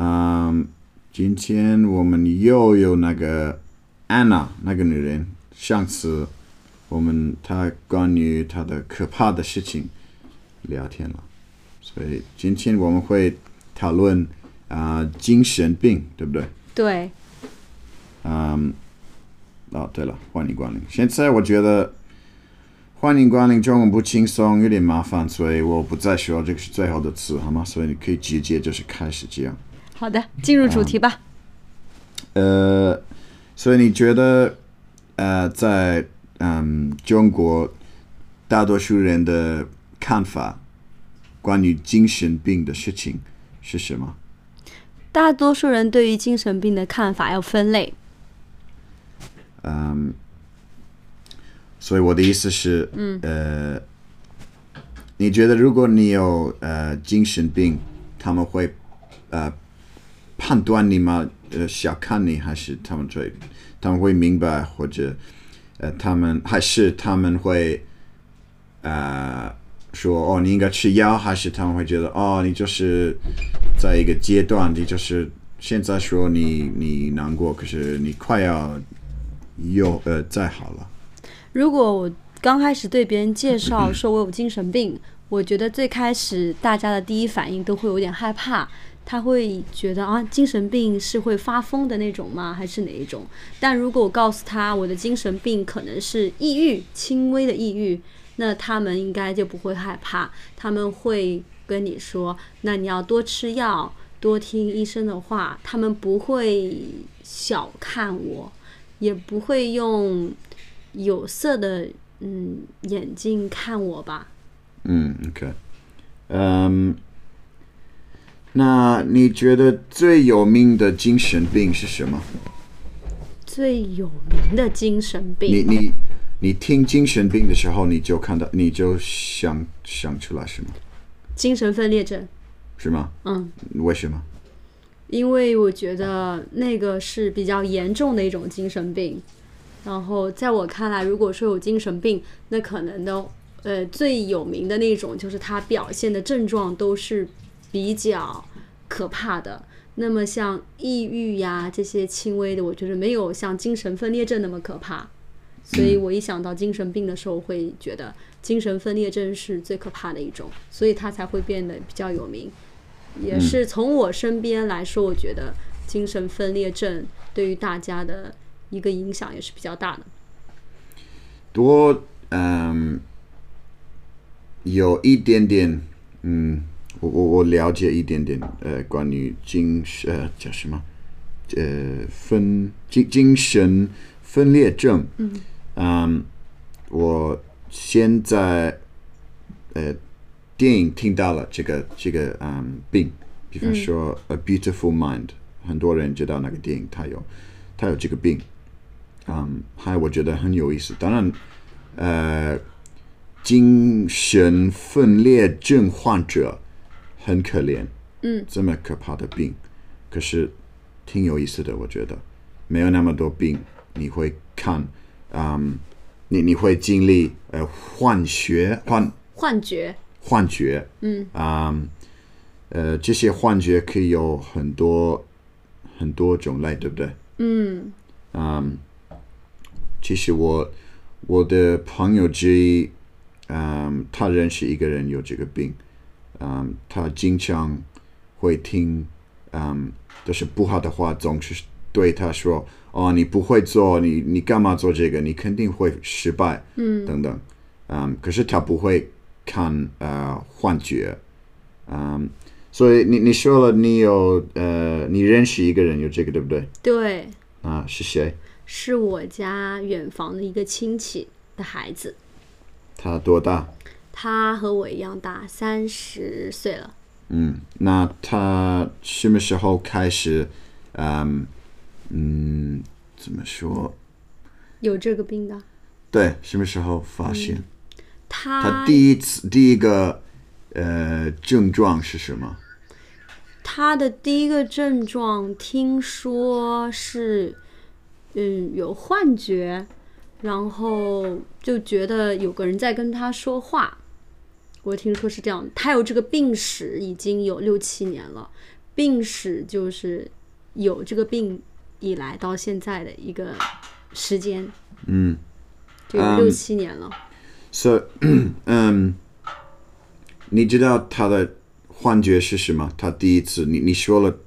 嗯，今天我们又有那个安娜那个女人，上次我们她关于她的可怕的事情聊天了，所以今天我们会讨论啊、精神病，对不对？对，嗯，哦，对了，欢迎光临。现在我觉得欢迎光临中文不轻松，有点麻烦，所以我不再说这个是最后的词，好吗？所以你可以直接就是开始这样。好的，进入主题吧。呃，所以你觉得呃，在嗯中国大多数人的看法关于精神病的事情是什么？大多数人对于精神病的看法要分类，嗯，所以我的意思是，嗯，呃，你觉得如果你有呃精神病，他们会呃判断你吗？呃，小看你，还是他们会他们会明白，或者呃，他们还是他们会呃说哦，你应该吃药，还是他们会觉得哦，你就是在一个阶段，你就是现在说你你难过，可是你快要又呃再好了。如果我刚开始对别人介绍 说我有精神病，我觉得最开始大家的第一反应都会有点害怕，他会觉得啊，精神病是会发疯的那种吗？还是哪一种？但如果我告诉他我的精神病可能是抑郁，轻微的抑郁，那他们应该就不会害怕，他们会跟你说，那你要多吃药，多听医生的话，他们不会小看我，也不会用有色的嗯眼睛看我吧。嗯，OK，嗯，那你觉得最有名的精神病是什么？最有名的精神你病，你你你听精神病的时候，你就看到，你就想想出来是吗？精神分裂症。是吗？嗯，为什么？因为我觉得那个是比较严重的一种精神病。然后在我看来，如果说有精神病，那可能的呃最有名的那种就是它表现的症状都是比较可怕的。那么像抑郁呀这些轻微的，我觉得没有像精神分裂症那么可怕。所以我一想到精神病的时候，会觉得精神分裂症是最可怕的一种，所以它才会变得比较有名。也是从我身边来说，我觉得精神分裂症对于大家的一个影响也是比较大的。多嗯，有一点点嗯，我我我了解一点点呃，关于精神呃叫什么呃分精精神分裂症。嗯我现在呃电影听到了这个这个嗯病，比方说《A Beautiful Mind》，很多人知道那个电影，它有它有这个病。嗯，还我觉得很有意思。当然，呃，精神分裂症患者很可怜，嗯，这么可怕的病，可是挺有意思的，我觉得没有那么多病，你会看，嗯，你你会经历呃幻觉幻幻觉，幻觉，嗯。啊、呃，这些幻觉可以有很多很多种类，对不对？嗯。嗯，其实我我的朋友之一，嗯，他认识一个人有这个病，嗯，他经常会听，嗯，就是不好的话，总是对他说，哦，你不会做，你你干嘛做这个？你肯定会失败，嗯等等，嗯，可是他不会看呃幻觉，嗯，所以你你说了，你有呃，你认识一个人有这个，对不对？对，啊，是谁？是我家远房的一个亲戚的孩子，他多大？他和我一样大，三十岁了。嗯，那他什么时候开始？嗯嗯，怎么说？有这个病的，对，什么时候发现？他他第一次第一个呃症状是什么？他的第一个症状听说是，嗯，有幻觉，然后就觉得有个人在跟他说话。我听说是这样，他有这个病史已经有六七年了，病史就是有这个病以来到现在的一个时间，嗯，就有六七年了。So，嗯，你知道他的幻觉是什么？他第一次，你你说了，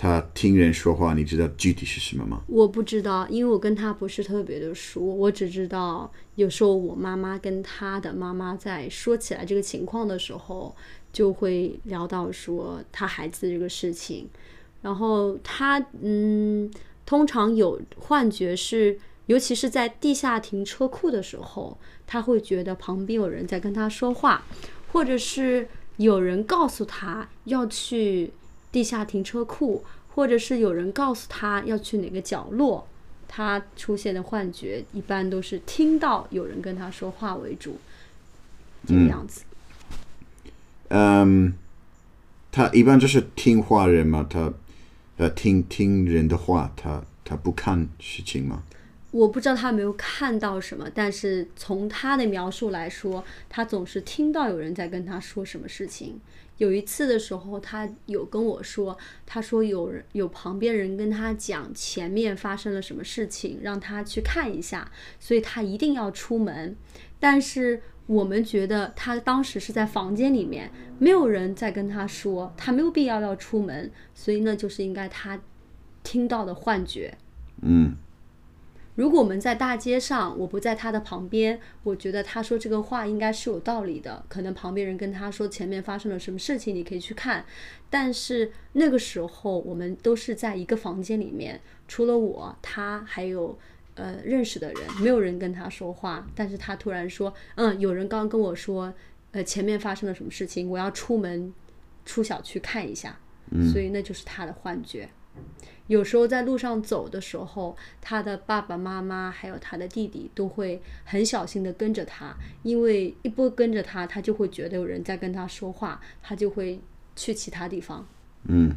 他听人说话，你知道具体是什么吗？我不知道，因为我跟他不是特别的熟，我只知道有时候我妈妈跟他的妈妈在说起来这个情况的时候，就会聊到说他孩子这个事情，然后他嗯，通常有幻觉是，尤其是在地下停车库的时候，他会觉得旁边有人在跟他说话，或者是有人告诉他要去地下停车库，或者是有人告诉他要去哪个角落，他出现的幻觉一般都是听到有人跟他说话为主，这个样子。嗯，他一般就是听话人嘛，他呃听听人的话，他他不看事情嘛。我不知道他有没有看到什么，但是从他的描述来说，他总是听到有人在跟他说什么事情。有一次的时候，他有跟我说，他说有人有旁边人跟他讲前面发生了什么事情，让他去看一下，所以他一定要出门。但是我们觉得他当时是在房间里面，没有人在跟他说，他没有必要要出门，所以那就是应该他听到的幻觉。嗯如果我们在大街上，我不在他的旁边，我觉得他说这个话应该是有道理的。可能旁边人跟他说前面发生了什么事情，你可以去看。但是那个时候我们都是在一个房间里面，除了我，他还有呃认识的人，没有人跟他说话。但是他突然说，嗯，有人刚刚跟我说，呃，前面发生了什么事情，我要出门出小区看一下。所以那就是他的幻觉。有时候在路上走的时候，他的爸爸妈妈还有他的弟弟都会很小心的跟着他，因为一不跟着他，他就会觉得有人在跟他说话，他就会去其他地方。嗯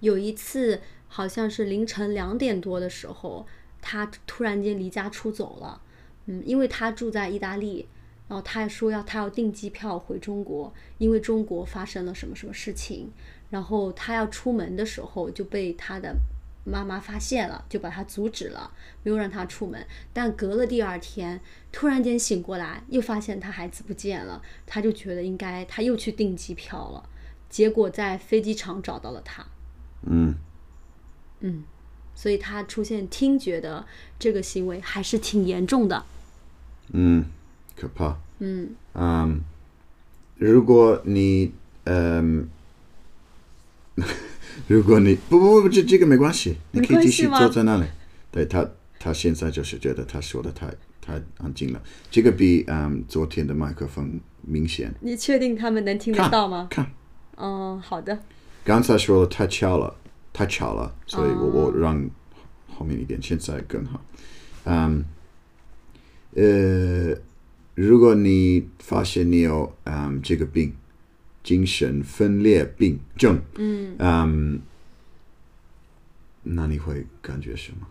有一次好像是凌晨两点多的时候，他突然间离家出走了。嗯，因为他住在意大利，然后他还说要他要订机票回中国，因为中国发生了什么什么事情。然后他要出门的时候就被他的妈妈发现了，就把他阻止了，没有让他出门。但隔了第二天，突然间醒过来，又发现他孩子不见了，他就觉得应该他又去订机票了，结果在飞机场找到了他。嗯嗯所以他出现听觉的这个行为还是挺严重的。嗯，可怕。嗯嗯，如果你嗯，如果你不不不，这这个没关系，你可以继续坐在那里。对他，他现在就是觉得他说的太太安静了，这个比嗯昨天的麦克风明显。你确定他们能听得到吗？看，嗯，好的。刚才说的太巧了，太巧了，所以我我让后面一点，现在更好。嗯，呃，如果你发现你有嗯这个病，精神分裂病症，嗯，嗯，那你会感觉什么？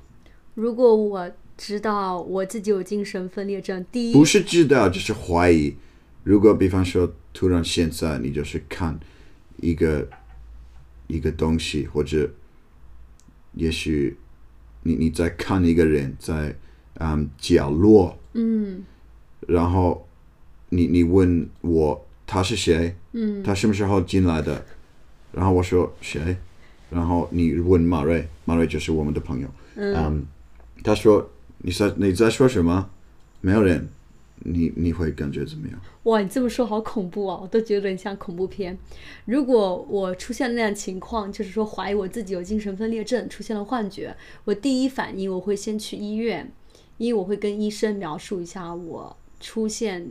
如果我知道我自己有精神分裂症，第一不是知道，就是怀疑。如果比方说，突然现在你就是看一个一个东西，或者也许你你在看一个人在嗯角落，嗯然后你你问我他是谁，嗯。他什么时候进来的，然后我说谁，然后你问马瑞，马瑞就是我们的朋友，嗯，他说你在你在说什么？没有人，你你会感觉怎么样？哇，你这么说好恐怖哦，我都觉得你像恐怖片。如果我出现那样情况，就是说怀疑我自己有精神分裂症，出现了幻觉，我第一反应我会先去医院，因为我会跟医生描述一下我出现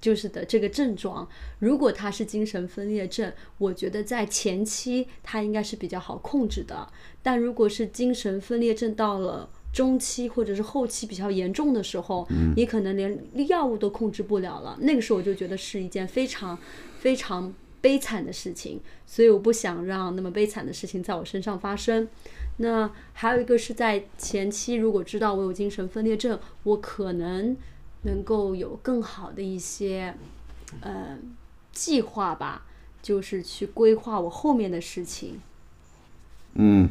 就是的这个症状。如果他是精神分裂症，我觉得在前期他应该是比较好控制的，但如果是精神分裂症到了中期或者是后期比较严重的时候，你可能连药物都控制不了了。那个时候我就觉得是一件非常非常悲惨的事情，所以我不想让那么悲惨的事情在我身上发生。那还有一个是在前期，如果知道我有精神分裂症，我可能能够有更好的一些呃计划吧，就是去规划我后面的事情。嗯，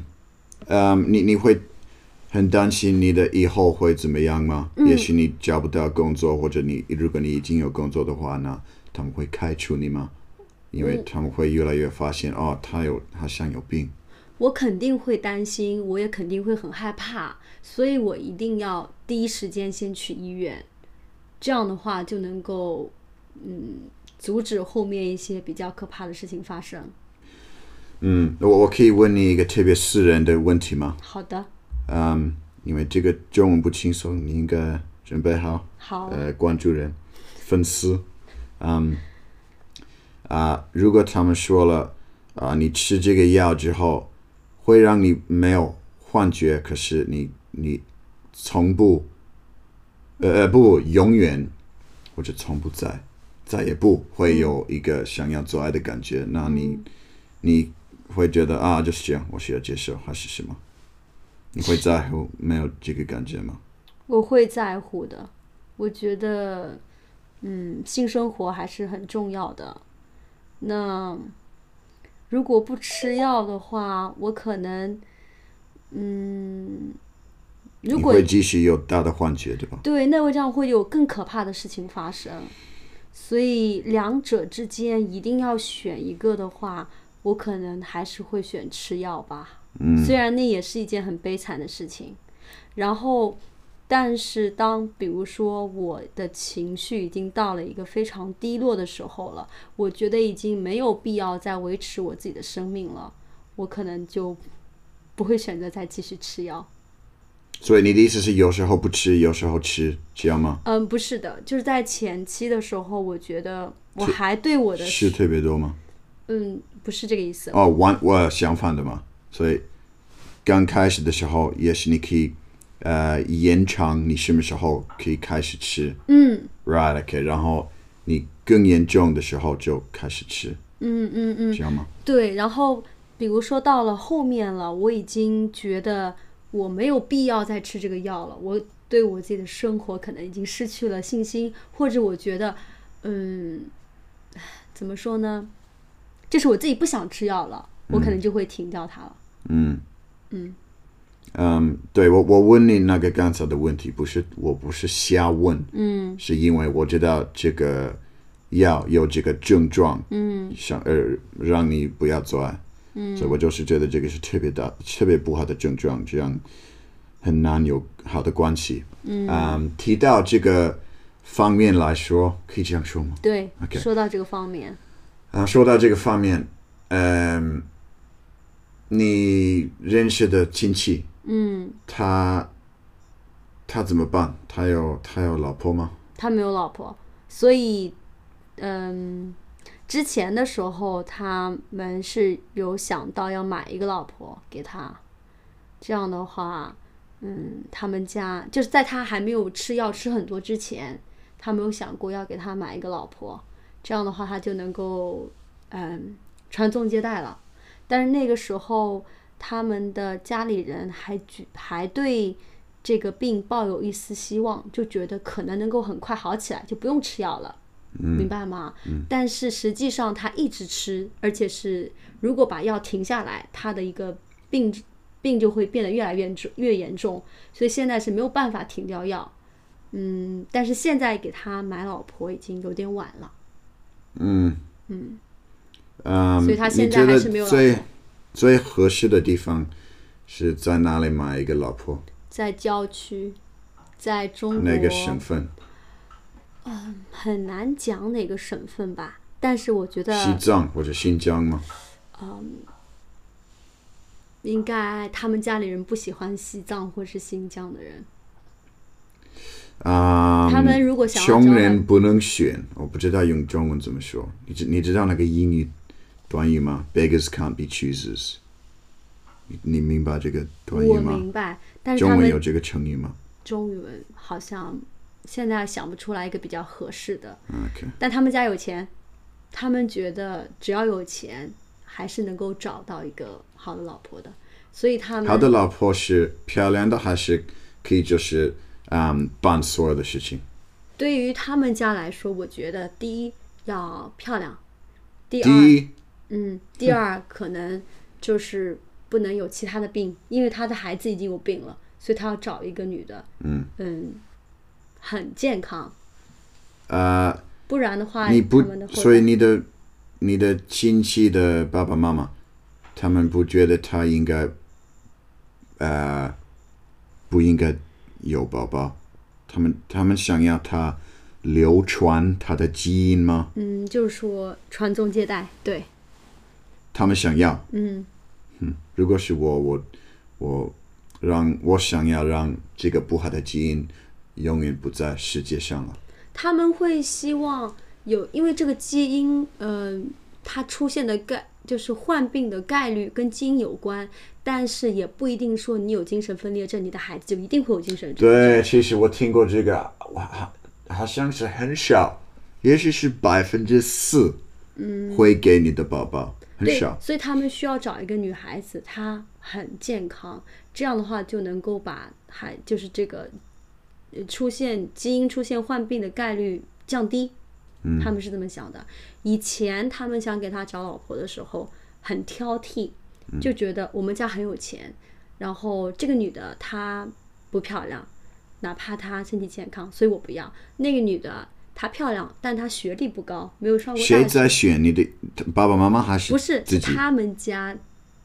你你会很担心你的以后会怎么样吗？也许你找不到工作，或者你如果你已经有工作的话呢，他们会开除你吗？因为他们会越来越发现哦，他有他像有病。我肯定会担心，我也肯定会很害怕，所以我一定要第一时间先去医院，这样的话就能够嗯阻止后面一些比较可怕的事情发生。嗯，我我可以问你一个特别私人的问题吗？好的。嗯，因为这个中文不轻松，你应该准备好。好。呃，关注人、粉丝，嗯，啊，如果他们说了啊，你吃这个药之后。会让你没有幻觉，可是你你从不呃呃不永远或者从不在再也不会有一个想要做爱的感觉。那你你会觉得啊就是这样，我需要接受还是什么？你会在乎没有这个感觉吗？我会在乎的。我觉得嗯，性生活还是很重要的。那。如果不吃药的话，我可能，嗯，如果会继续有大的幻觉，对吧？对，那会这样会有更可怕的事情发生。所以两者之间一定要选一个的话，我可能还是会选吃药吧。嗯，虽然那也是一件很悲惨的事情。然后。但是，当比如说我的情绪已经到了一个非常低落的时候了，我觉得已经没有必要再维持我自己的生命了，我可能就不会选择再继续吃药。所以你的意思是有时候不吃，有时候吃，这样吗？嗯，不是的，就是在前期的时候，我觉得我还对我的吃特别多吗？嗯，不是这个意思。哦，完我相反的嘛，所以刚开始的时候也是你可以。呃，延长你什么时候可以开始吃？嗯，right，OK，然后你更严重的时候就开始吃。嗯嗯嗯，这样吗？对，然后比如说到了后面了，我已经觉得我没有必要再吃这个药了，我对我自己的生活可能已经失去了信心，或者我觉得，嗯，怎么说呢？就是我自己不想吃药了，我可能就会停掉它了。嗯嗯。嗯，对我，我问你那个刚才的问题，不是我不是瞎问，嗯，是因为我知道这个药有这个症状，嗯，想呃让你不要做爱，嗯，所以我就是觉得这个是特别大、特别不好的症状，这样很难有好的关系。嗯，提到这个方面来说，可以这样说吗？对，OK，说到这个方面，啊，说到这个方面，嗯，你认识的亲戚。嗯，他他怎么办？他有他有老婆吗？他没有老婆，所以嗯，之前的时候他们是有想到要买一个老婆给他，这样的话，嗯，他们家就是在他还没有吃药吃很多之前，他没有想过要给他买一个老婆，这样的话他就能够嗯传宗接代了，但是那个时候。他们的家里人还举还对这个病抱有一丝希望，就觉得可能能够很快好起来，就不用吃药了，明白吗？但是实际上他一直吃，而且是如果把药停下来，他的一个病病就会变得越来越重越严重，所以现在是没有办法停掉药。嗯，但是现在给他买老婆已经有点晚了。嗯嗯嗯，所以他现在还是没有老婆。最合适的地方是在哪里买一个老婆？在郊区，在中国哪个省份？嗯，很难讲哪个省份吧。但是我觉得西藏或者新疆吗？嗯，应该他们家里人不喜欢西藏或是新疆的人。啊，他们如果想穷人不能选，我不知道用中文怎么说。你知你知道那个英语？短语吗？Beggars can't be choosers。你你明白这个短语吗？我明白，但是中文有这个成语吗？中文好像现在想不出来一个比较合适的。但他们家有钱，他们觉得只要有钱，还是能够找到一个好的老婆的。所以他们好的老婆是漂亮的，还是可以就是嗯办所有的事情？对于他们家来说，我觉得第一要漂亮，第二。嗯，第二可能就是不能有其他的病，因为他的孩子已经有病了，所以他要找一个女的，嗯嗯，很健康，呃，不然的话，你不所以你的你的亲戚的爸爸妈妈，他们不觉得他应该，呃，不应该有宝宝，他们他们想要他流传他的基因吗？嗯，就是说传宗接代，对，他们想要，嗯。如果是我，我我让我想要让这个不好的基因永远不在世界上了。他们会希望有，因为这个基因，嗯、它出现的概就是患病的概率跟基因有关，但是也不一定说你有精神分裂症，你的孩子就一定会有精神症。对，其实我听过这个，哇，好好像是很少，也许是百分之四，嗯，会给你的宝宝很对少，。所以他们需要找一个女孩子，她很健康，这样的话就能够把孩就是这个呃出现基因出现患病的概率降低。嗯他们是这么想的。以前他们想给他找老婆的时候很挑剔，嗯就觉得我们家很有钱，然后这个女的她不漂亮，哪怕她身体健康，所以我不要。那个女的她漂亮，但她学历不高，没有上过大学。谁在选你的爸爸妈妈还是不是，是他们家，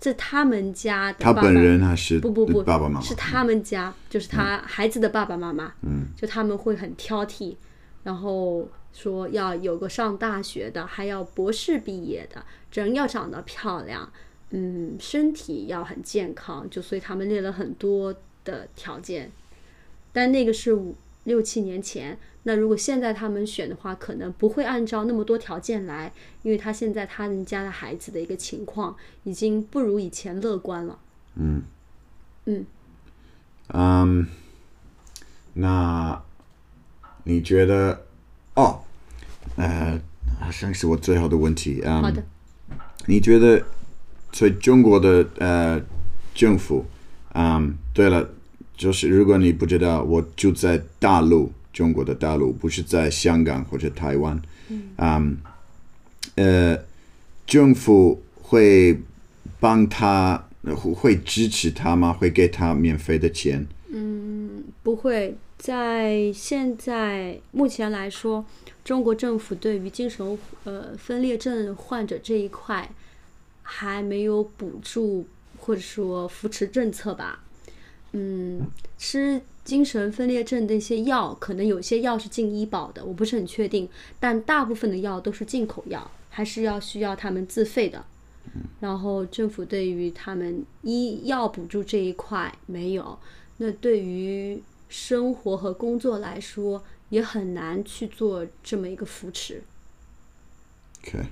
这他们家的爸爸他本人还是不不不，爸爸妈妈？是他们家，就是他孩子的爸爸妈妈，嗯，就他们会很挑剔，然后说要有个上大学的，还要博士毕业的，人要长得漂亮，嗯，身体要很健康，就所以他们列了很多的条件，但那个是五六七年前。那如果现在他们选的话，可能不会按照那么多条件来，因为他现在他们家的孩子的一个情况已经不如以前乐观了。嗯嗯嗯，那你觉得？哦，呃，好像是我最后的问题。嗯、好的，你觉得，所以中国的呃政府，嗯，对了，就是如果你不知道，我就在大陆，中国的大陆，不是在香港或者台湾，嗯，呃，政府会帮他，会支持他吗？会给他免费的钱？嗯不会在现在目前来说，中国政府对于精神呃分裂症患者这一块还没有补助或者说扶持政策吧。嗯，吃精神分裂症的一些药，可能有些药是进医保的，我不是很确定，但大部分的药都是进口药，还是要需要他们自费的。然后政府对于他们医药补助这一块没有，那对于生活和工作来说也很难去做这么一个扶持。OK，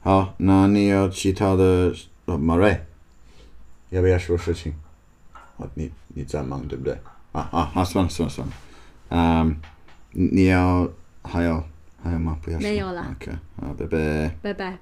好，那你有其他的？呃，马瑞，要不要说事情？哦，你你在忙对不对？啊啊啊！算了算了算了，嗯，你你要还有还有吗？不要说没有了 OK，好，拜拜。拜拜。